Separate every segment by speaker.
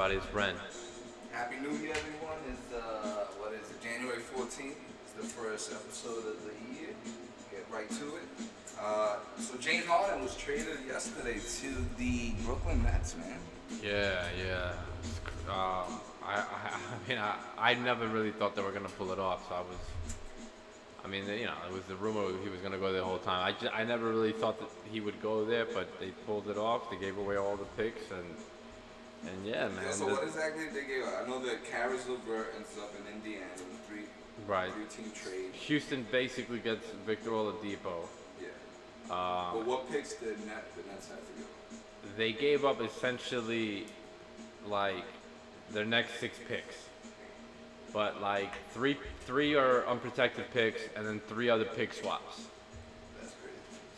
Speaker 1: everybody's rent.
Speaker 2: Happy New Year, everyone. It's uh, what is it? January 14th. It's the first episode of the year. Get right to it. Uh, so James Harden was traded yesterday to the Brooklyn Nets, man.
Speaker 1: Yeah, yeah. Um, I, I, I mean, I, I never really thought they were gonna pull it off. So I was, mean, you know, it was the rumor he was gonna go there the whole time. I, just, I never really thought that he would go there, but they pulled it off. They gave away all the picks, and and yeah, man.
Speaker 2: Yeah, so
Speaker 1: the-
Speaker 2: what exactly did they give? Up? I know that Caris LeVert ends up in Indiana. Three,
Speaker 1: Right.
Speaker 2: three team trade.
Speaker 1: Houston basically gets Victor Oladipo.
Speaker 2: Yeah.
Speaker 1: Um,
Speaker 2: but what picks did Net, the Nets have to give?
Speaker 1: they gave up essentially like their next six picks. But like three three are unprotected picks and then three other pick swaps.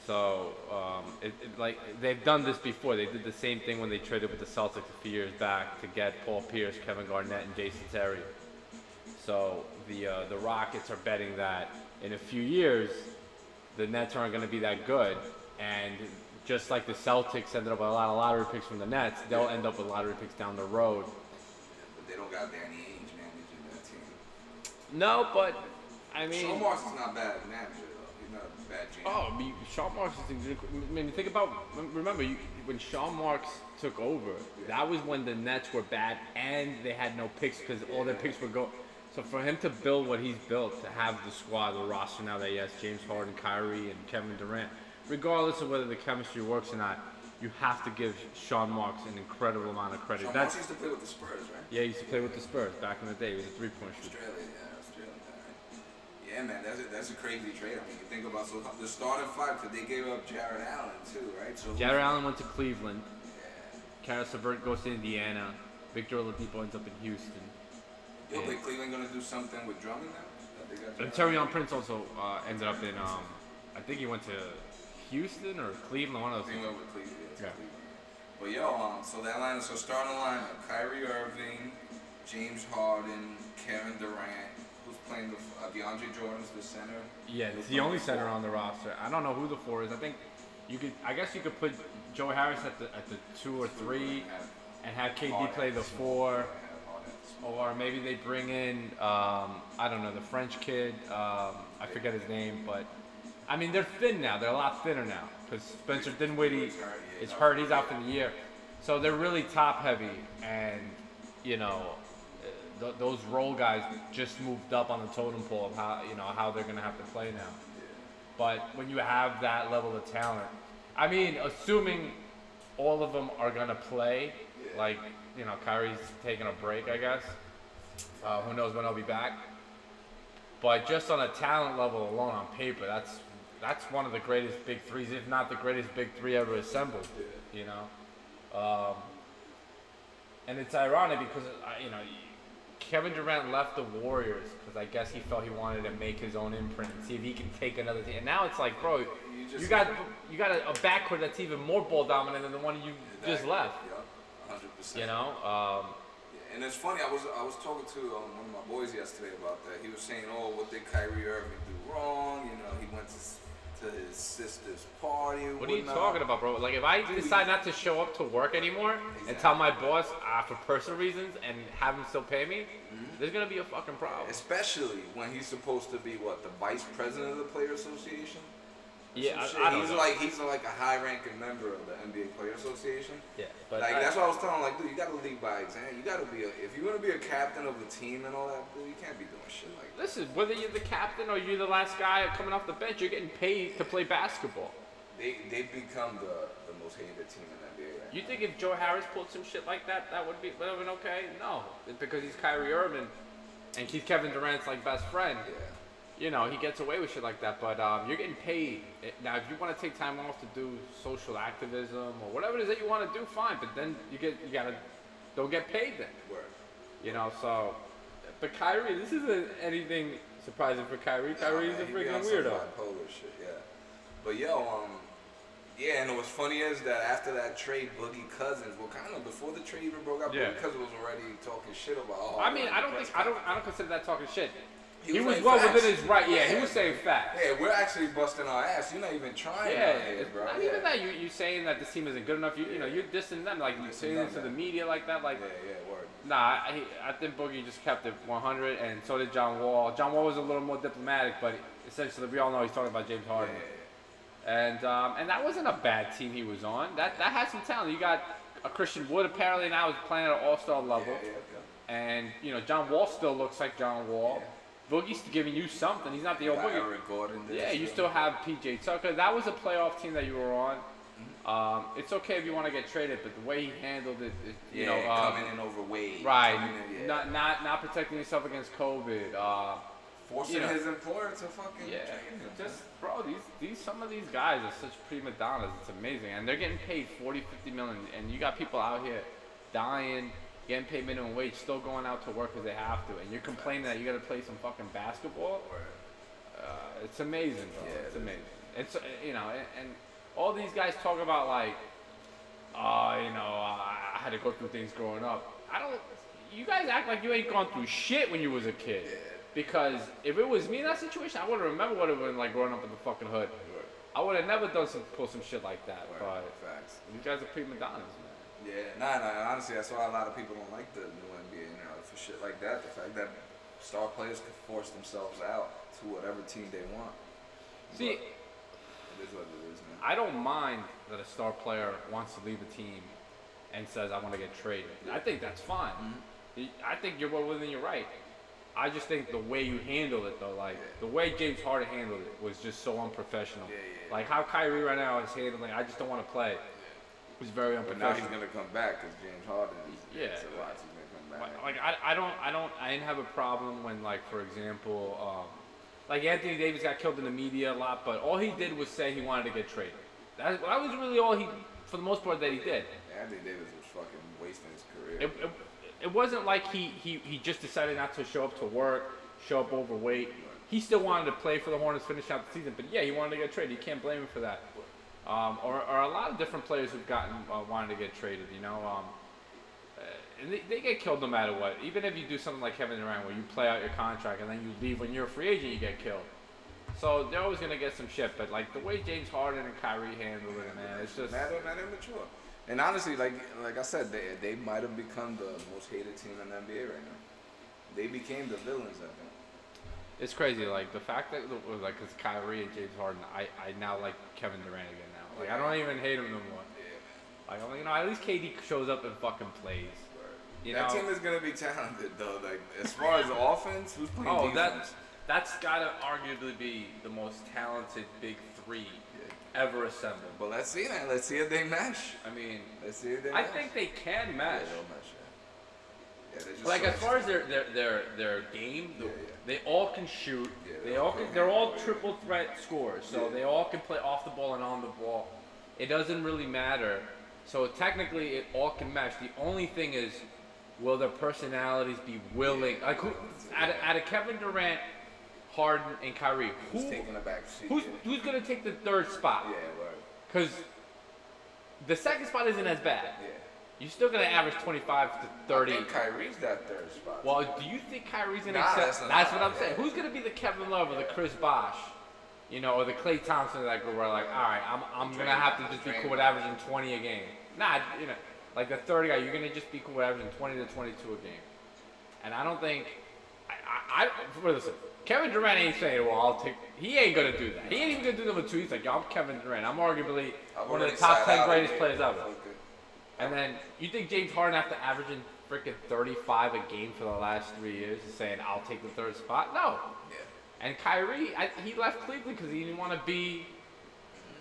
Speaker 1: So um, it, it, like they've done this before. They did the same thing when they traded with the Celtics a few years back to get Paul Pierce, Kevin Garnett, and Jason Terry. So the uh, the Rockets are betting that in a few years the Nets aren't going to be that good, and just like the Celtics ended up with a lot of lottery picks from the Nets, they'll end up with lottery picks down the road.
Speaker 2: But they don't got Danny
Speaker 1: No, but I mean.
Speaker 2: Sean Marks is not bad manager though. He's not a bad GM.
Speaker 1: Oh, I mean, Sean Marks is. I mean, think about. Remember, you, when Sean Marks took over, that was when the Nets were bad and they had no picks because all their picks were go. So for him to build what he's built, to have the squad, the roster now that he has James Harden, Kyrie, and Kevin Durant, regardless of whether the chemistry works or not, you have to give Sean Marks an incredible amount of credit.
Speaker 2: Sean
Speaker 1: That's
Speaker 2: Marks used to play with the Spurs, right?
Speaker 1: yeah, he used to play with the Spurs back in the day. He was a three-point shooter.
Speaker 2: Australia, yeah, Australia. Yeah, man, that's a, that's a crazy trade. I mean, you think about so the starting five, because they gave up Jarrett Allen too, right? So
Speaker 1: Jarrett Allen went to Cleveland.
Speaker 2: Yeah.
Speaker 1: Caris LeVert goes to Indiana. Victor Oladipo ends up in Houston.
Speaker 2: Yo, but Cleveland gonna do something with Drummond now? That they got
Speaker 1: And
Speaker 2: Jared
Speaker 1: Taurean Prince also uh, ended up in, um, I think he went to Houston or Cleveland, one of those.
Speaker 2: think
Speaker 1: things.
Speaker 2: over Cleveland. Yeah. Cleveland. But yo, um, so that line, so starting line, Kyrie Irving, James Harden, Kevin Durant, playing the uh, DeAndre Jordan's the center.
Speaker 1: Yeah, it's the only center on the roster. I don't know who the four is. I think you could. I guess you could put Joe Harris at the at the two or three, and have KD play the four. Or maybe they bring in, um, I don't know, the French kid. Um, I forget his name, but I mean they're thin now. They're a lot thinner now because Spencer Dinwiddie is hurt. He's out for the year, so they're really top heavy. And you know, th- those role guys just moved up on the totem pole of how you know how they're gonna have to play now. But when you have that level of talent, I mean, assuming all of them are gonna play, like you know, Kyrie's taking a break, I guess. Uh, who knows when he'll be back? But just on a talent level alone, on paper, that's that's one of the greatest big threes, if not the greatest big three ever assembled. You know, um, and it's ironic because uh, you know Kevin Durant left the Warriors because I guess he felt he wanted to make his own imprint and see if he can take another team. And now it's like, bro, you,
Speaker 2: just-
Speaker 1: got you got a, a backcourt that's even more ball dominant than the one you just left.
Speaker 2: Yeah, 100%.
Speaker 1: You know, um,
Speaker 2: And it's funny. I was I was talking to um, one of my boys yesterday about that. He was saying, "Oh, what did Kyrie Irving do wrong? You know, he went to, to his sister's party.
Speaker 1: what are you
Speaker 2: whatnot."
Speaker 1: talking about, bro? Like if I decide not to show up to work anymore and tell my boss uh, for personal reasons and have him still pay me, there's gonna be a fucking problem.
Speaker 2: Especially when he's supposed to be what the vice president of the Player Association.
Speaker 1: Yeah, I, I
Speaker 2: he's
Speaker 1: know.
Speaker 2: like he's like a high-ranking member of the NBA Player Association.
Speaker 1: yeah, but
Speaker 2: like
Speaker 1: I-
Speaker 2: that's what I was telling. Like, dude, you gotta lead by example. You gotta be a, if you're gonna be a captain of a team and all that, dude, you can't be doing shit like that.
Speaker 1: Listen, whether you're the captain or you're the last guy coming off the bench, you're getting paid to play basketball.
Speaker 2: They they've become the the most hated team in the NBA. Right
Speaker 1: You
Speaker 2: now.
Speaker 1: think if Joe Harris pulled some shit like that, that would be would have been okay? No, it's because he's Kyrie Irving, and he's Kevin Durant's like best friend.
Speaker 2: Yeah.
Speaker 1: You know, he gets away with shit like that. But um, you're getting paid now. If you want to take time off to do social activism or whatever it is that you want to do, fine. But then you get you gotta don't get paid then.
Speaker 2: Word.
Speaker 1: You know, so. But Kyrie, this isn't anything surprising for Kyrie. Kyrie's
Speaker 2: Nah,
Speaker 1: a
Speaker 2: man, he be
Speaker 1: freaking weirdo.
Speaker 2: Bipolar shit, yeah. But yo, um, yeah, and what's funny is that after that trade, Boogie Cousins, well, kind of before the trade even broke up,
Speaker 1: Yeah.
Speaker 2: Boogie Cousins was already talking shit about. Oh,
Speaker 1: I mean, I don't think I don't I don't consider that talking shit. He was
Speaker 2: saying
Speaker 1: well
Speaker 2: facts.
Speaker 1: within his right. Yeah, he was saying facts.
Speaker 2: Yeah, we're actually busting our ass. You're not even trying.
Speaker 1: Yeah,
Speaker 2: here, bro.
Speaker 1: not
Speaker 2: yeah.
Speaker 1: even that you you saying that this team isn't good enough. You you know you're dissing them like you
Speaker 2: Dissing
Speaker 1: saying it to the media like that. Like
Speaker 2: Yeah, yeah, word.
Speaker 1: nah, I, I think Boogie just kept it 100, and so did John Wall. John Wall was a little more diplomatic, but essentially we all know he's talking about James Harden.
Speaker 2: yeah,
Speaker 1: And um, and that wasn't a bad team he was on. That that had some talent. You got a Christian Wood apparently now is playing at an All Star level,
Speaker 2: Yeah, yeah,
Speaker 1: and you know John Wall still looks like John Wall. Boogie's giving you something. He's not the old Boogie.
Speaker 2: Gordon.
Speaker 1: Yeah, you
Speaker 2: still.
Speaker 1: have PJ Tucker. That was a playoff team that you were on. Um, it's okay if you want to get traded, but the way he handled it, it you
Speaker 2: yeah,
Speaker 1: know, uh,
Speaker 2: coming in overweight,
Speaker 1: right,
Speaker 2: in, yeah.
Speaker 1: not not not protecting yourself against COVID. Uh,
Speaker 2: forcing
Speaker 1: you know.
Speaker 2: his employer to fucking
Speaker 1: yeah,
Speaker 2: him.
Speaker 1: just bro, these these some of these guys are such prima donnas. It's amazing, and they're getting paid 40, 50 million, and you got people out here dying, getting paid minimum wage, still going out to work because they have to, and you're complaining that you got to play some fucking basketball. Uh, it's amazing, bro.
Speaker 2: Yeah,
Speaker 1: it's amazing. It's uh, you know, and, and all these guys talk about like, oh, you know, I, I had to go through things growing up. I don't. You guys act like you ain't gone through shit when you was a kid.
Speaker 2: Yeah.
Speaker 1: Because if it was me in that situation, I would have remembered what it was like growing up in the fucking hood. I would have never done some pull some shit like that.
Speaker 2: word,
Speaker 1: But
Speaker 2: facts.
Speaker 1: you guys are prima donnas, man.
Speaker 2: Yeah, nah, nah. Honestly, that's why a lot of people don't like the new NBA. Know, for shit like that, the fact that star players can force themselves out to whatever team they want.
Speaker 1: See,
Speaker 2: But it is what it is, man.
Speaker 1: I don't mind that a star player wants to leave a team and says I want to get traded. I think that's fine.
Speaker 2: Mm-hmm.
Speaker 1: I think you're well within your right. I just think the way you handled it, though, like
Speaker 2: Yeah.
Speaker 1: the way James Harden handled it, was just so unprofessional.
Speaker 2: Yeah, yeah, yeah.
Speaker 1: Like how Kyrie right now is handling, I just don't want to play. Was very
Speaker 2: But now he's gonna come back because James Harden is.
Speaker 1: Yeah.
Speaker 2: So watch, he's gonna come back.
Speaker 1: Like, like I, I don't, I don't, I didn't have a problem when, like, for example, um, like Anthony Davis got killed in the media a lot, but all he did was say he wanted to get traded. That, that was really all he, for the most part, that he did.
Speaker 2: Anthony Davis was fucking wasting his career.
Speaker 1: It, it, it wasn't like he, he, he just decided not to show up to work, show up overweight. He still wanted to play for the Hornets, finish out the season. But yeah, he wanted to get traded. You can't blame him for that. Um, or, or a lot of different players who've gotten uh, wanted to get traded. You know, um, uh, and they, they get killed no matter what. Even if you do something like Kevin Durant, where you play out your contract and then you leave when you're a free agent, you get killed. So they're always gonna get some shit. But like the way James Harden and Kyrie handled it, man, it's just
Speaker 2: mad, mad immature. And honestly, like like I said, they they might have become the most hated team in the NBA right now. They became the villains, of it.
Speaker 1: It's crazy, like the fact that like because Kyrie and James Harden, I, I now like Kevin Durant again. Like I don't even hate him no more.
Speaker 2: Yeah,
Speaker 1: Like I'm you know, at least KD shows up and fucking plays. You
Speaker 2: that
Speaker 1: know?
Speaker 2: team is gonna be talented though. Like as far as offense, who's playing
Speaker 1: Oh,
Speaker 2: defense?
Speaker 1: that that's gotta arguably be the most talented big three ever assembled.
Speaker 2: But let's see, man. Let's see if they mesh.
Speaker 1: I mean,
Speaker 2: Let's see if they.
Speaker 1: I
Speaker 2: mesh.
Speaker 1: think they can
Speaker 2: Yeah,
Speaker 1: match.
Speaker 2: they'll mesh. Yeah. Yeah, they just
Speaker 1: Like
Speaker 2: so-
Speaker 1: as far as their their their, their game, the,
Speaker 2: Yeah, yeah.
Speaker 1: they all can shoot. They
Speaker 2: they're
Speaker 1: all
Speaker 2: all
Speaker 1: can, they're all triple threat scorers, so they all can play off the ball and on the ball. It doesn't really matter. So technically, it all can match. The only thing is, will their personalities be willing? Like who, out of, out of Kevin Durant, Harden, and Kyrie,
Speaker 2: who's
Speaker 1: who
Speaker 2: taking the back seat?
Speaker 1: who's who's gonna take the third spot?
Speaker 2: Yeah, right.
Speaker 1: Because the second spot isn't as bad.
Speaker 2: Yeah.
Speaker 1: You're still gonna average 25 to 30.
Speaker 2: I think Kyrie's that third spot.
Speaker 1: Well, do you think Kyrie's gonna
Speaker 2: Nah,
Speaker 1: accept?
Speaker 2: that's
Speaker 1: That's, what I'm saying. Who's gonna be the Kevin Love or the Chris Bosh, you know, or the Klay Thompson of that group? Where like, all right, I'm, I'm gonna have to just be cool with averaging 20 a game. Nah, you know, like the 30 guy, you're gonna just be cool with averaging 20 to 22 a game. And I don't think, I, I, I listen. Kevin Durant ain't saying, well, I'll take. He ain't gonna do that. He ain't even gonna do number two. He's like, yo, I'm Kevin Durant. I'm arguably
Speaker 2: I've
Speaker 1: one of the top 10 greatest players ever. And then you think James Harden after averaging freaking 35 a game for the last three years is saying I'll take the third spot? No.
Speaker 2: Yeah.
Speaker 1: And Kyrie, I, he left Cleveland because he didn't want to be,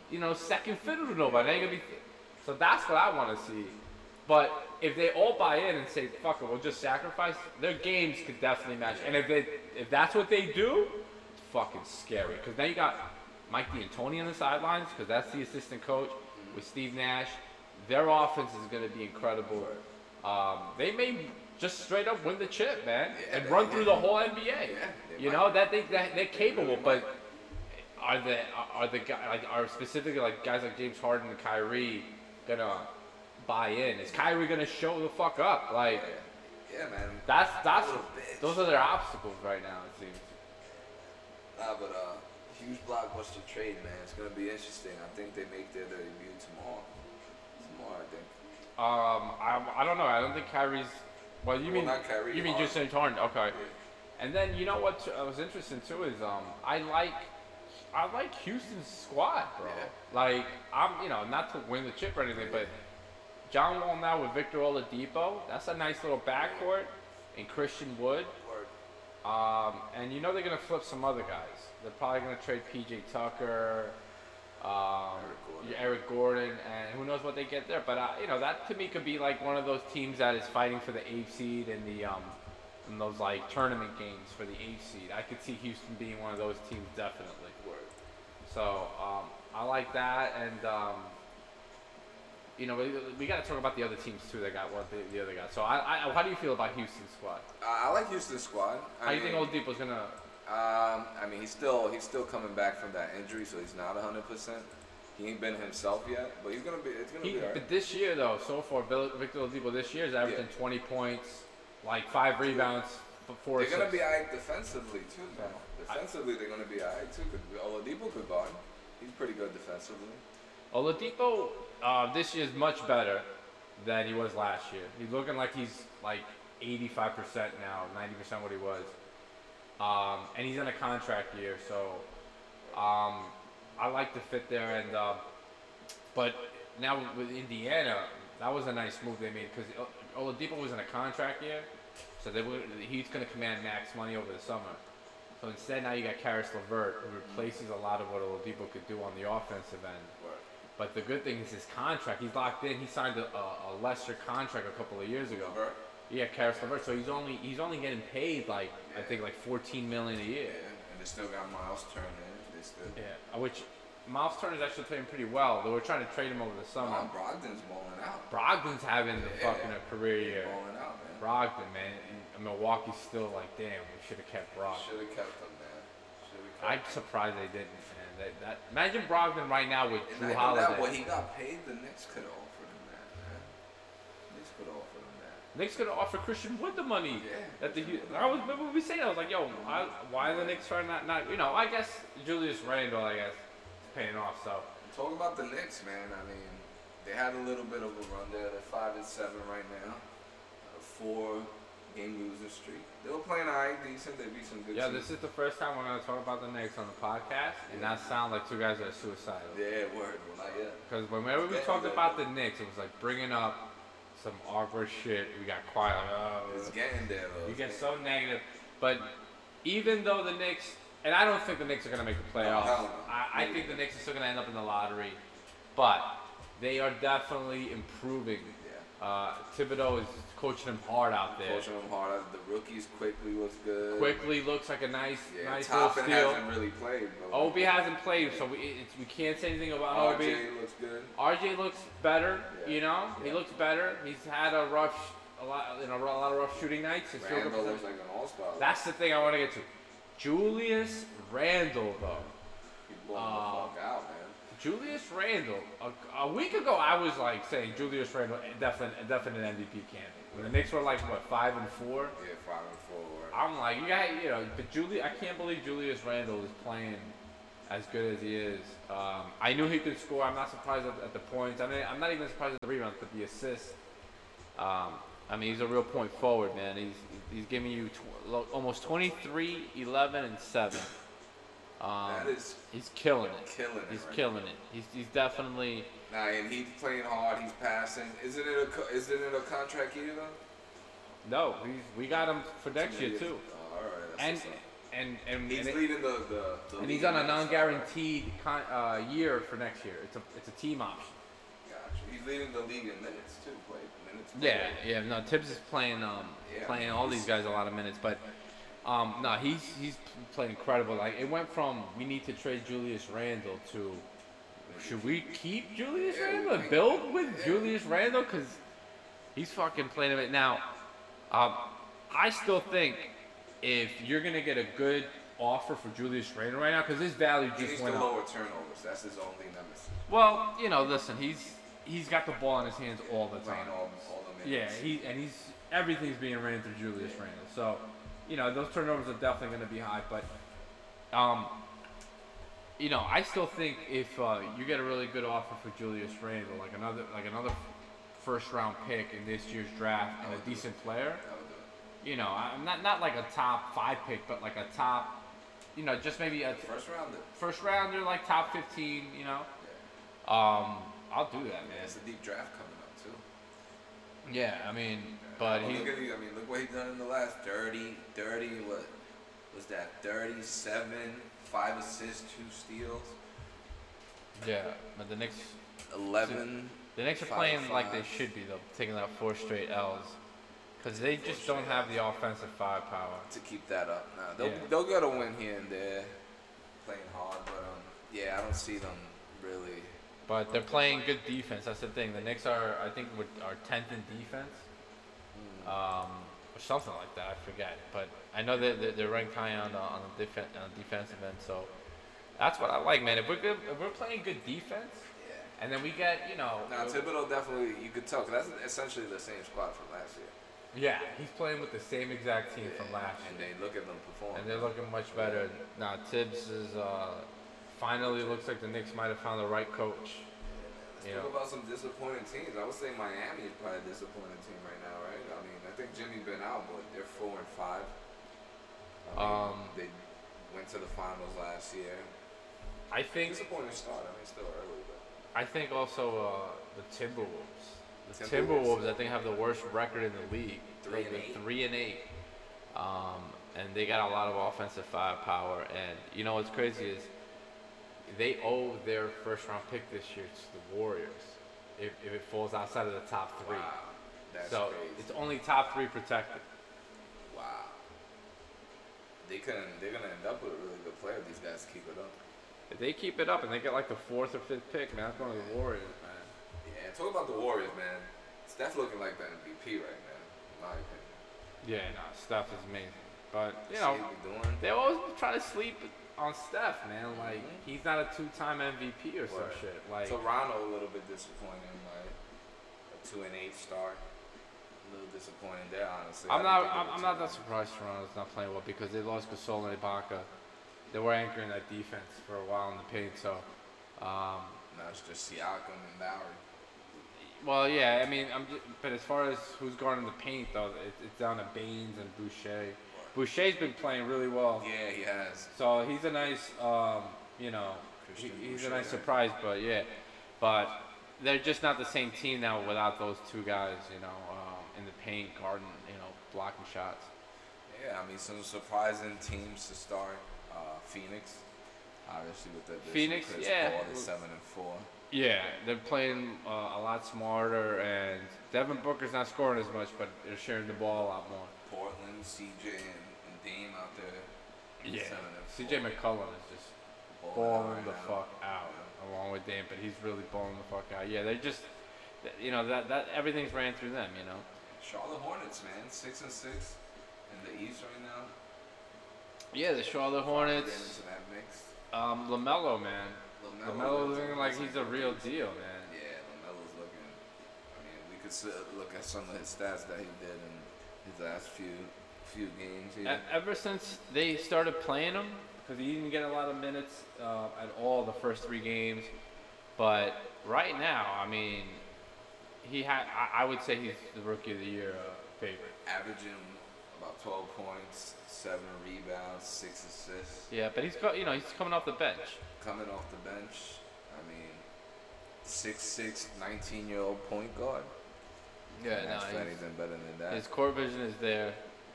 Speaker 1: you know, second fiddle to nobody. They ain't gonna be. So that's what I want to see. But if they all buy in and say fuck it, we'll just sacrifice, their games could definitely match. And if they, if that's what they do, it's fucking scary. Because now you got Mike D'Antoni on the sidelines because that's the assistant coach with Steve Nash. Their offense is going to be incredible. Um, they may just straight up win the chip, man,
Speaker 2: Yeah,
Speaker 1: and run through the whole NBA.
Speaker 2: Yeah,
Speaker 1: you know that they that they're capable, but are the are the guy like are specifically like guys like James Harden and Kyrie gonna buy in? Is Kyrie gonna show the fuck up? Like
Speaker 2: Yeah, man.
Speaker 1: that's that's those are their obstacles right now. It seems.
Speaker 2: Nah, but uh, huge blockbuster trade, man. It's gonna be interesting. I think they make their debut tomorrow. Tomorrow, I think.
Speaker 1: Um, I, I don't know. I don't think Kyrie's. Well, you
Speaker 2: Well,
Speaker 1: mean
Speaker 2: not Kyrie,
Speaker 1: you mean
Speaker 2: Harden.
Speaker 1: just Harden? Okay.
Speaker 2: Yeah.
Speaker 1: And then you know what t- was interesting too is um I like I like Houston's squad, bro.
Speaker 2: Yeah.
Speaker 1: Like I'm you know not to win the chip or anything, but John Wall now with Victor Oladipo, that's a nice little backcourt, and Christian Wood. Um, and you know they're gonna flip some other guys. They're probably gonna trade PJ Tucker, um,
Speaker 2: Eric Gordon.
Speaker 1: Eric Gordon, and who knows what they get there. But uh, you know that to me could be like one of those teams that is fighting for the eighth seed in the um, in those like tournament games for the eighth seed. I could see Houston being one of those teams definitely. So um, I like that, and um, you know we, we got to talk about the other teams too. That got what the, the other guy. So I, I, how do you feel about Houston's squad?
Speaker 2: Uh, I like Houston's squad. I
Speaker 1: How do you think Oladipo's gonna?
Speaker 2: Um, I mean, he's still he's still coming back from that injury, so he's not hundred percent. He ain't been himself yet, but he's gonna be. It's gonna
Speaker 1: He,
Speaker 2: be
Speaker 1: but this year though, so far, Victor Oladipo this year is averaging 20 points, like five rebounds, four
Speaker 2: They're gonna be alright defensively too, man.
Speaker 1: So, I-
Speaker 2: Defensively, they're gonna be alright too. Oladipo could guard. He's pretty good defensively.
Speaker 1: Oladipo uh, this year is much better than he was last year. He's looking like he's like 85% now, 90% what he was. Um, and he's in a contract year, so um, I like to fit there. And uh, but now with Indiana, that was a nice move they made because Oladipo was in a contract year, so they were, he's going to command max money over the summer. So instead, now you got Caris LeVert, who replaces a lot of what Oladipo could do on the offensive end. But the good thing is his contract. He's locked in. He signed a, a, a lesser contract a couple of years ago.
Speaker 2: Levert?
Speaker 1: Yeah, Caris LeVert. So he's only he's only getting paid like I think like 14 million a year.
Speaker 2: Yeah, and they still got Miles Turner. They still.
Speaker 1: Yeah, uh, which Miles Turner's actually playing pretty well. They were trying to trade him over the summer.
Speaker 2: Oh, Brogdon's balling out.
Speaker 1: Brogdon's having the
Speaker 2: Yeah.
Speaker 1: fucking uh, a career year.
Speaker 2: Balling out, man.
Speaker 1: Brogdon, man, and uh, Milwaukee's still like, damn, we should have kept Brogdon.
Speaker 2: Should have kept him, man. Should have
Speaker 1: I'm
Speaker 2: him.
Speaker 1: surprised they didn't, man. That, that imagine Brogdon right now with
Speaker 2: And
Speaker 1: Drew
Speaker 2: even that, what he got paid, the Knicks could have offered him that, man. Knicks could have that.
Speaker 1: Knicks gonna offer Christian Wood the money.
Speaker 2: Yeah.
Speaker 1: That the I was remember we saying I was like, yo, why, why are the Knicks trying not not you know I guess Julius Randle I guess is paying off so
Speaker 2: Talk about the Knicks, man. I mean, they had a little bit of a run there. They're five and seven right now. A four game losing streak. They were playing alright, decent. They beat some good
Speaker 1: yeah
Speaker 2: teams.
Speaker 1: this is the first time we're gonna talk about the Knicks on the podcast and not sound like two guys that are suicidal
Speaker 2: Yeah, word. Well, not yet.
Speaker 1: because whenever we talked about the Knicks it was like bringing up some awkward shit we got quiet like, oh,
Speaker 2: It's getting there though.
Speaker 1: You get so negative, but even though the Knicks, and I don't think the Knicks are going to make the playoffs.
Speaker 2: hell no.
Speaker 1: I, I think the Knicks are still going to end up in the lottery, but they are definitely improving.
Speaker 2: Yeah.
Speaker 1: Uh, Thibodeau is coaching them hard out there.
Speaker 2: Coaching them hard. The rookies Quickley looks good.
Speaker 1: Quickley looks like a nice,
Speaker 2: Yeah,
Speaker 1: nice little
Speaker 2: Toppin
Speaker 1: steal.
Speaker 2: hasn't really played.
Speaker 1: Obi hasn't played, so we, it's, we can't say anything about Obi.
Speaker 2: RJ looks good.
Speaker 1: RJ looks better,
Speaker 2: Yeah.
Speaker 1: you know. He looks better. He's had a rough, a lot, you know, a lot of rough shooting nights. Randle
Speaker 2: looks like an all-star.
Speaker 1: That's the thing I want to get to. Julius Randle, though.
Speaker 2: Blowing
Speaker 1: uh,
Speaker 2: the fuck out, man.
Speaker 1: Julius Randle. A, a week ago, I was like saying Julius Randle, a definite, a definite MVP candidate. When the Knicks were like what five and four,
Speaker 2: Yeah, five and four.
Speaker 1: I'm like, you got, you know, but Julius, I can't believe Julius Randle is playing as good as he is. Um, I knew he could score. I'm not surprised at, at the points. I mean, I'm not even surprised at the rebounds, but the assists. Um, I mean, he's a real point forward, man. He's he's giving you tw- almost 23, 11, and seven. Um,
Speaker 2: That is
Speaker 1: he's killing it.
Speaker 2: killing it.
Speaker 1: He's
Speaker 2: right
Speaker 1: killing it. He's, he's definitely
Speaker 2: Nah, and he's playing hard. He's passing. Isn't it a isn't it a contract year though?
Speaker 1: no. He's we got him for next year too.
Speaker 2: Oh, all right. That's
Speaker 1: And
Speaker 2: what's
Speaker 1: and and
Speaker 2: he's
Speaker 1: and, it-
Speaker 2: leading the the. the
Speaker 1: and he's on a
Speaker 2: in that stuff,
Speaker 1: non-guaranteed con, uh, year for next year. It's a it's a team option.
Speaker 2: Gotcha. He's leading the league in minutes too. Played minutes.
Speaker 1: Yeah,
Speaker 2: played.
Speaker 1: yeah. No, Thibs is playing um
Speaker 2: Yeah.
Speaker 1: playing all these guys a lot of minutes, but um no, he's he's playing incredible. Like it went from we need to trade Julius Randle to should we keep Julius Randle and build with Julius Randle because he's fucking playing it now. Um, I still think if you're gonna get a good offer for Julius Randle right now, because his value just He
Speaker 2: needs
Speaker 1: went
Speaker 2: to
Speaker 1: up.
Speaker 2: lower turnovers. That's his only nemesis.
Speaker 1: Well, you know, listen, he's he's got the ball in his hands all the time.
Speaker 2: All the
Speaker 1: Yeah, he and he's everything's being ran through Julius Randle. So, you know, those turnovers are definitely going to be high. But Um, you know, I still think if uh, you get a really good offer for Julius Randle, like another like another first round pick in this year's draft and a decent player,
Speaker 2: I would do it.
Speaker 1: you know, I'm not not like a top five pick, but like a top, you know, just maybe a
Speaker 2: First round,
Speaker 1: first rounder, like top 15, you know. Um, I'll do that, man.
Speaker 2: it's a deep draft coming.
Speaker 1: Yeah, I mean, but
Speaker 2: Well,
Speaker 1: he,
Speaker 2: look at you. I mean, look what he's done in the last 30, 30, what was that? 37, five assists, two steals,
Speaker 1: yeah, but the Knicks,
Speaker 2: 11.
Speaker 1: the Knicks are
Speaker 2: Five,
Speaker 1: playing like they should be though, taking out four straight L's, because they just don't have the offensive firepower.
Speaker 2: to keep that up. Now they'll
Speaker 1: Yeah.
Speaker 2: they'll get a win here and there, playing hard, but um, yeah, I don't see them really.
Speaker 1: But they're playing good defense. That's the thing. The Knicks are, I think, with are tenth in defense, um, or something like that. I forget. But I know that they're, they're ranked high on the, on the defen- on the defensive end. So that's what I like, man. If we're good, if we're playing good defense,
Speaker 2: Yeah.
Speaker 1: and then we get, you know,
Speaker 2: Now Thibodeau definitely you could tell, because that's essentially the same squad from last year.
Speaker 1: yeah, he's playing with the same exact team from last
Speaker 2: and
Speaker 1: year, And
Speaker 2: they look at them perform.
Speaker 1: and they're looking much better now. Thibs is uh, finally it looks like the Knicks might have found the right coach.
Speaker 2: Let's
Speaker 1: you
Speaker 2: talk
Speaker 1: know.
Speaker 2: about some disappointing teams. I would say Miami is probably a disappointing team right now, right? I mean, I think Jimmy's been out, but they're four and five. I mean,
Speaker 1: Um,
Speaker 2: they went to the finals last year.
Speaker 1: I think
Speaker 2: Disappointing start. I mean, still early, but
Speaker 1: I think also uh, the Timberwolves. The
Speaker 2: Timberwolves.
Speaker 1: Timberwolves, I think, have the worst record in the league.
Speaker 2: Three and eight.
Speaker 1: Three and eight. Um, and they got a lot of offensive firepower. And you know what's crazy is they owe their first round pick this year to the Warriors. If, if it falls outside of the top three.
Speaker 2: wow, that's
Speaker 1: so
Speaker 2: crazy.
Speaker 1: it's only top three protected.
Speaker 2: Wow. They couldn't. They're gonna end up with a really good player. if These guys keep it up.
Speaker 1: If they keep it up and they get like the fourth or fifth pick, man, that's going to the Warriors, man.
Speaker 2: Yeah. Talk about the Warriors, man. Steph looking like the MVP right now, in my opinion.
Speaker 1: Yeah, no, Steph is amazing. But, you know. They always try to sleep on Steph, man. Like
Speaker 2: Mhm.
Speaker 1: he's not a two-time MVP or some shit. Like
Speaker 2: Toronto a little bit disappointing, like a two and eight start. A little disappointing there, honestly.
Speaker 1: I'm not. I'm, I'm not that surprised Toronto's not playing well because they lost Gasol and Ibaka. They were anchoring that defense for a while in the paint. So, um,
Speaker 2: No, it's just Siakam and Lowry.
Speaker 1: well, yeah. I mean, I'm. Just, but as far as who's guarding the paint, though, it, it's down to Baynes and Boucher. Boucher's been playing really well.
Speaker 2: Yeah, he has.
Speaker 1: So he's a nice, um, you know, he, he's a
Speaker 2: Boucher,
Speaker 1: nice
Speaker 2: right?
Speaker 1: surprise. But yeah, but they're just not the same team now without those two guys, you know, um, in the paint, guarding, you know, blocking shots.
Speaker 2: Yeah, I mean some surprising teams to start. Uh, Phoenix, obviously with the
Speaker 1: Phoenix,
Speaker 2: Chris
Speaker 1: yeah.
Speaker 2: Paul, they're seven and four.
Speaker 1: Yeah, they're playing uh, a lot smarter, and Devin Booker's not scoring as much, but they're sharing the ball a lot more.
Speaker 2: CJ, and, and Dame out there.
Speaker 1: Yeah, CJ. McCollum is just
Speaker 2: Balling
Speaker 1: balling
Speaker 2: right
Speaker 1: the
Speaker 2: now.
Speaker 1: fuck out, along with Dame, but he's really balling the fuck out. Yeah, they're just, you know, that that everything's ran through them, you know.
Speaker 2: Charlotte Hornets, man, six and six in the East right now.
Speaker 1: Yeah, the Charlotte Hornets.
Speaker 2: Get into that mix.
Speaker 1: Um, Lamelo, man.
Speaker 2: LaMelo
Speaker 1: Lamelo looking like he's a real deal, man.
Speaker 2: Yeah, Lamelo's looking. I mean, we could look at some of his stats that he did in his last few few games here.
Speaker 1: E- ever since they started playing him, because he didn't get a lot of minutes uh, at all the first three games, but right now, I mean, he had. I, I would say he's the rookie of the year uh, favorite.
Speaker 2: Averaging about 12 points, seven rebounds, six assists.
Speaker 1: Yeah, but he's got. You know, he's coming off the bench.
Speaker 2: Coming off the bench, I mean, 6'6", 19 year old point guard.
Speaker 1: Yeah, no,
Speaker 2: anything better than that.
Speaker 1: His core vision is there,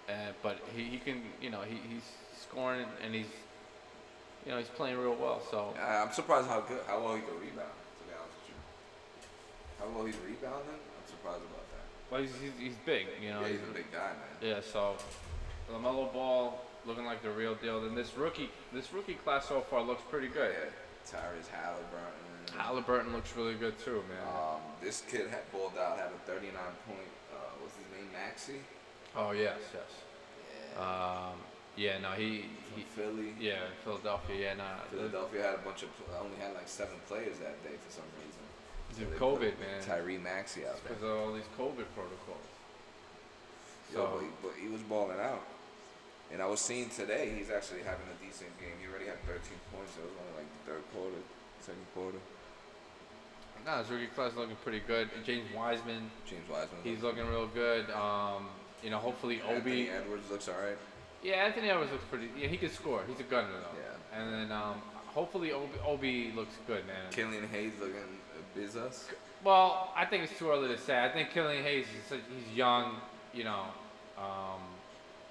Speaker 1: uh, but he, he can, you know, he, he's scoring and he's, you know, he's playing real well. So
Speaker 2: I'm surprised how good, how well he can rebound. To be honest with you, how well he's rebounding, I'm surprised about that.
Speaker 1: well, he's, he's, he's big, you know.
Speaker 2: yeah, he's a big guy, man.
Speaker 1: Yeah, so Lamelo Ball looking like the real deal. And this rookie, this rookie class so far looks pretty good.
Speaker 2: Yeah, Tyrese Halliburton.
Speaker 1: Halliburton looks really good too, man.
Speaker 2: Um, this kid had balled out, had a 39 point. Uh, what's his name? Maxey.
Speaker 1: Oh yes, yes.
Speaker 2: Yeah.
Speaker 1: Um, yeah, no, he, he,
Speaker 2: Philly.
Speaker 1: yeah, Philadelphia, yeah, nah.
Speaker 2: Philadelphia had a bunch of, only had like seven players that day for some reason. They
Speaker 1: COVID, man.
Speaker 2: Tyrese Maxey out there.
Speaker 1: Because of all these COVID protocols.
Speaker 2: Yo,
Speaker 1: So
Speaker 2: but, he, but he was balling out. And I was seeing today he's actually having a decent game. He already had 13 points. It was only like the third quarter, second quarter.
Speaker 1: No, his rookie class looking pretty good. James Wiseman,
Speaker 2: James Wiseman.
Speaker 1: he's looking real good. Um, you know, hopefully
Speaker 2: Anthony
Speaker 1: Obi.
Speaker 2: Edwards looks alright.
Speaker 1: Yeah, Anthony Edwards looks pretty. Yeah, he can score. He's a gunner though.
Speaker 2: Yeah.
Speaker 1: And then um, hopefully Obi, Obi looks good, man.
Speaker 2: Killian Hayes looking business.
Speaker 1: Well, I think it's too early to say. I think Killian Hayes is such, he's young. You know, um,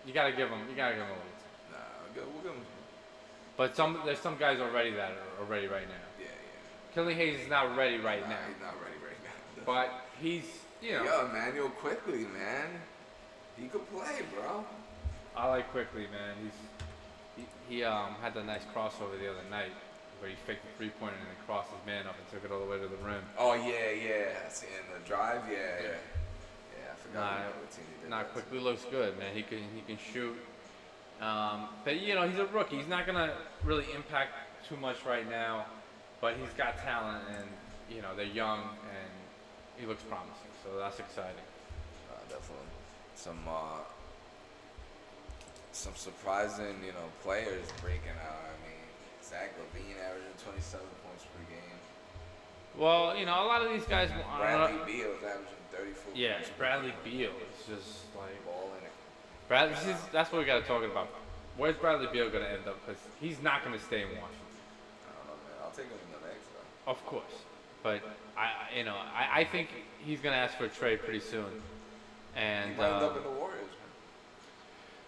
Speaker 1: you gotta give him. You gotta give him a little.
Speaker 2: Nah, we'll go, we'll.
Speaker 1: But some there's some guys already that are, are ready right now.
Speaker 2: Yeah, yeah.
Speaker 1: Killian Hayes is not ready right
Speaker 2: Nah,
Speaker 1: now,
Speaker 2: he's not ready right now.
Speaker 1: but he's you know.
Speaker 2: Yo, Immanuel Quickley, man. He could play, bro.
Speaker 1: I like Quickley, man. He's he, he um had the nice crossover the other night where he faked the three pointer and then crossed his man up and took it all the way to the rim.
Speaker 2: Oh yeah, yeah. See, in the drive, yeah, yeah. Yeah, I forgot
Speaker 1: Nah,
Speaker 2: what team he did.
Speaker 1: Not
Speaker 2: that
Speaker 1: Quickley looks good, man. He can he can shoot. Um, but you know he's a rookie. He's not gonna really impact too much right now, but he's got talent and you know they're young and he looks promising. So that's exciting.
Speaker 2: Uh, definitely. Some uh, some surprising, you know, players breaking out. I mean, Zach LaVine averaging 27 points per game.
Speaker 1: Well, you know a lot of these guys. Don't
Speaker 2: Bradley
Speaker 1: know-
Speaker 2: Beal's averaging 34.
Speaker 1: Yeah,
Speaker 2: points
Speaker 1: Bradley. Beal is just like
Speaker 2: balling it.
Speaker 1: Bradley. This is, that's what we got to talk about. Where's Bradley Beal gonna end up? Because he's not gonna stay in Washington.
Speaker 2: I don't know, man. I'll take him in the Knicks though.
Speaker 1: Of course, but I, I- you know, I, I think he's gonna ask for a trade pretty soon, and
Speaker 2: He might end
Speaker 1: uh,
Speaker 2: up in the Warriors. Man.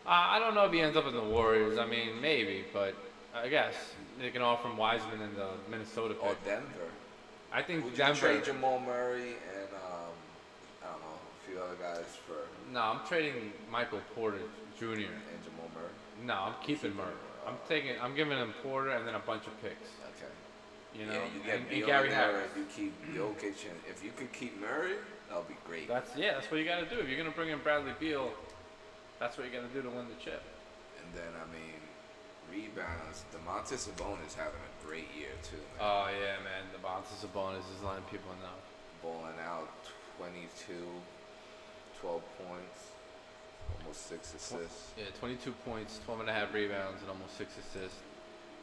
Speaker 1: I don't know if he ends up in the Warriors. I mean, maybe, but I guess they can offer him Wiseman in the Minnesota
Speaker 2: Or. Denver.
Speaker 1: I think
Speaker 2: Would you
Speaker 1: Denver.
Speaker 2: trade Jamal Murray and um, I don't know a few other guys for
Speaker 1: No, I'm trading Michael Porter Jr.
Speaker 2: and Jamal Murray?
Speaker 1: No, I'm keeping Murray. I'm taking. I'm giving him Porter and then a bunch of picks.
Speaker 2: Okay.
Speaker 1: You know,
Speaker 2: yeah, you get
Speaker 1: and, and Gary Harris.
Speaker 2: You keep Jokic, and if you could keep Murray, that'll be great.
Speaker 1: That's yeah. That's what you got to do. If you're gonna bring in Bradley Beal, that's what you got to do to win the chip.
Speaker 2: And then I mean, rebounds. Domantas Sabonis having a great year too, man.
Speaker 1: Oh yeah, man. Domantas Sabonis is letting people know.
Speaker 2: Bowling out 22, 12 points, almost six assists.
Speaker 1: Yeah, 22 points, 12 and a half rebounds, and almost six assists.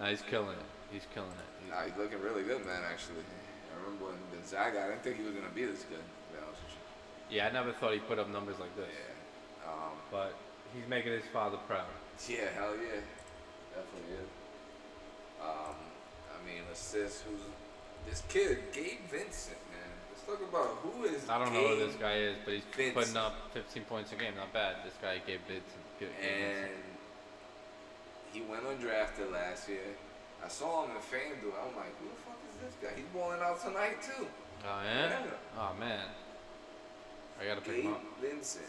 Speaker 1: Now he's killing it. He's killing it. He's-
Speaker 2: Nah, he's looking really good, man. Actually, I remember when Gonzaga. I didn't think he was gonna be this good. To be honest with you.
Speaker 1: Yeah, I never thought he'd put up numbers like this,
Speaker 2: Yeah. Um,
Speaker 1: but he's making his father proud.
Speaker 2: Yeah, hell yeah. Definitely is. Um, I mean, assists, who's this kid, Gabe Vincent, man. Let's talk about who is
Speaker 1: I don't know who this guy is, but he's
Speaker 2: Vincent.
Speaker 1: putting up 15 points a game. Not bad. This guy gave bids.
Speaker 2: And he went undrafted last year. I saw him in FanDuel. I'm like, who the fuck is this guy? He's balling out tonight too.
Speaker 1: Oh yeah?
Speaker 2: Yeah.
Speaker 1: Oh man. I gotta pick
Speaker 2: Gabe
Speaker 1: him up.
Speaker 2: Vincent.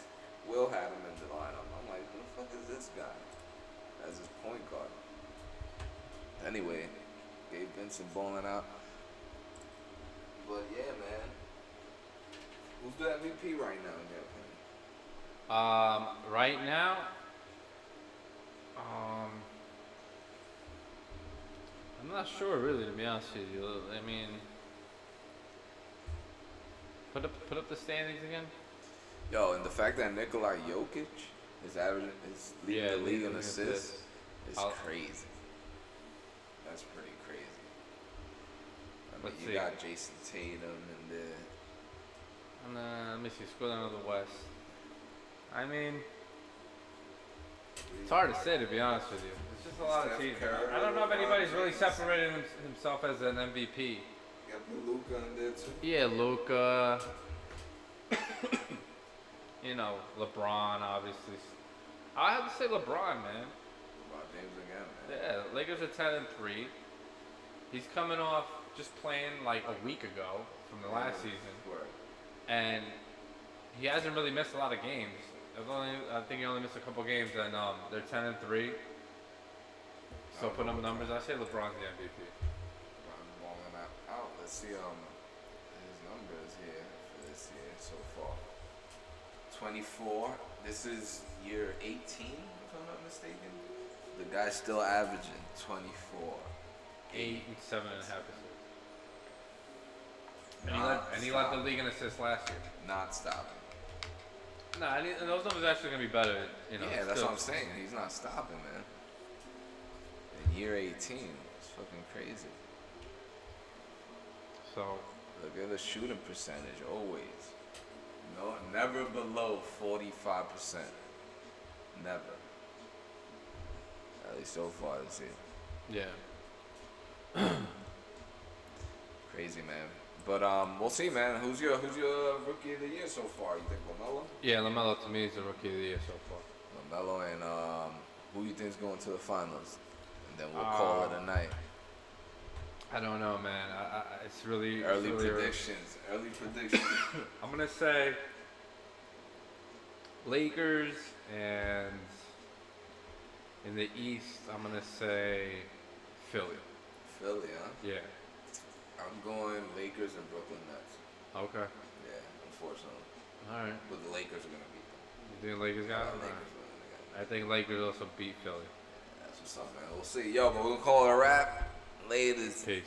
Speaker 2: Will had him in the lineup. I'm like, who the fuck is this guy? As his point guard. Anyway, Gabe Vincent balling out. But yeah, man. Who's the MVP right now in your opinion?
Speaker 1: Um, right now, um, I'm not sure really to be honest with you. I mean, put up put up the standings again.
Speaker 2: Yo, and the fact that Nikola Jokic is averaging is leading
Speaker 1: Yeah,
Speaker 2: the league in assists is
Speaker 1: I'll-
Speaker 2: crazy. That's pretty crazy. I mean, you
Speaker 1: see.
Speaker 2: got Jayson Tatum and the
Speaker 1: And then let me see, scroll down to the West. I mean, it's hard to say to be honest with you. It's just a lot of
Speaker 2: Steph
Speaker 1: teams.
Speaker 2: Curry,
Speaker 1: I don't know if anybody's really separated himself as an MVP.
Speaker 2: You got Luka in there too.
Speaker 1: Yeah, Luka. You know, LeBron, obviously. I have to say LeBron, man.
Speaker 2: LeBron James again, man.
Speaker 1: Yeah, Lakers are ten and three. He's coming off just playing like a week ago from the last season, and he hasn't really missed a lot of games. Only, I think he only missed a couple games, and um, they're ten and three. So putting up numbers, I say LeBron's the MVP.
Speaker 2: LeBron balling out. Let's see um his numbers here for this year so far. 24. This is year 18, if I'm not mistaken. The guy's still averaging 24.
Speaker 1: Eight and seven and a half assists. And he, led, and he led the league in assists last year.
Speaker 2: Not stopping.
Speaker 1: No, need, and those numbers are actually gonna be better. You know.
Speaker 2: yeah, that's
Speaker 1: still.
Speaker 2: what I'm saying. He's not stopping, man. In year 18, it's fucking crazy.
Speaker 1: So
Speaker 2: Look at the shooting percentage always. No, never below 45%. Never. At least so far this year.
Speaker 1: yeah.
Speaker 2: Crazy man. But um, we'll see, man. Who's your Who's your rookie of the year so far? You think Lamelo?
Speaker 1: Yeah, Lamelo to me is the rookie of the year so far.
Speaker 2: Lamelo and um, who you think's going to the finals? And then we'll call it a night.
Speaker 1: I don't know, man. I, I, it's really it's
Speaker 2: Early
Speaker 1: really
Speaker 2: predictions. Early predictions.
Speaker 1: I'm gonna say Lakers and in the East, I'm gonna say Philly.
Speaker 2: Philly, huh?
Speaker 1: Yeah.
Speaker 2: I'm going Lakers and Brooklyn Nets.
Speaker 1: Okay.
Speaker 2: Yeah, unfortunately.
Speaker 1: All right.
Speaker 2: But the Lakers are gonna beat them.
Speaker 1: You think Lakers got it?
Speaker 2: Lakers winning.
Speaker 1: I think Lakers also beat Philly.
Speaker 2: That's what's up, man. We'll see. Yo, but we're gonna call it a wrap. Latest.
Speaker 1: Peace.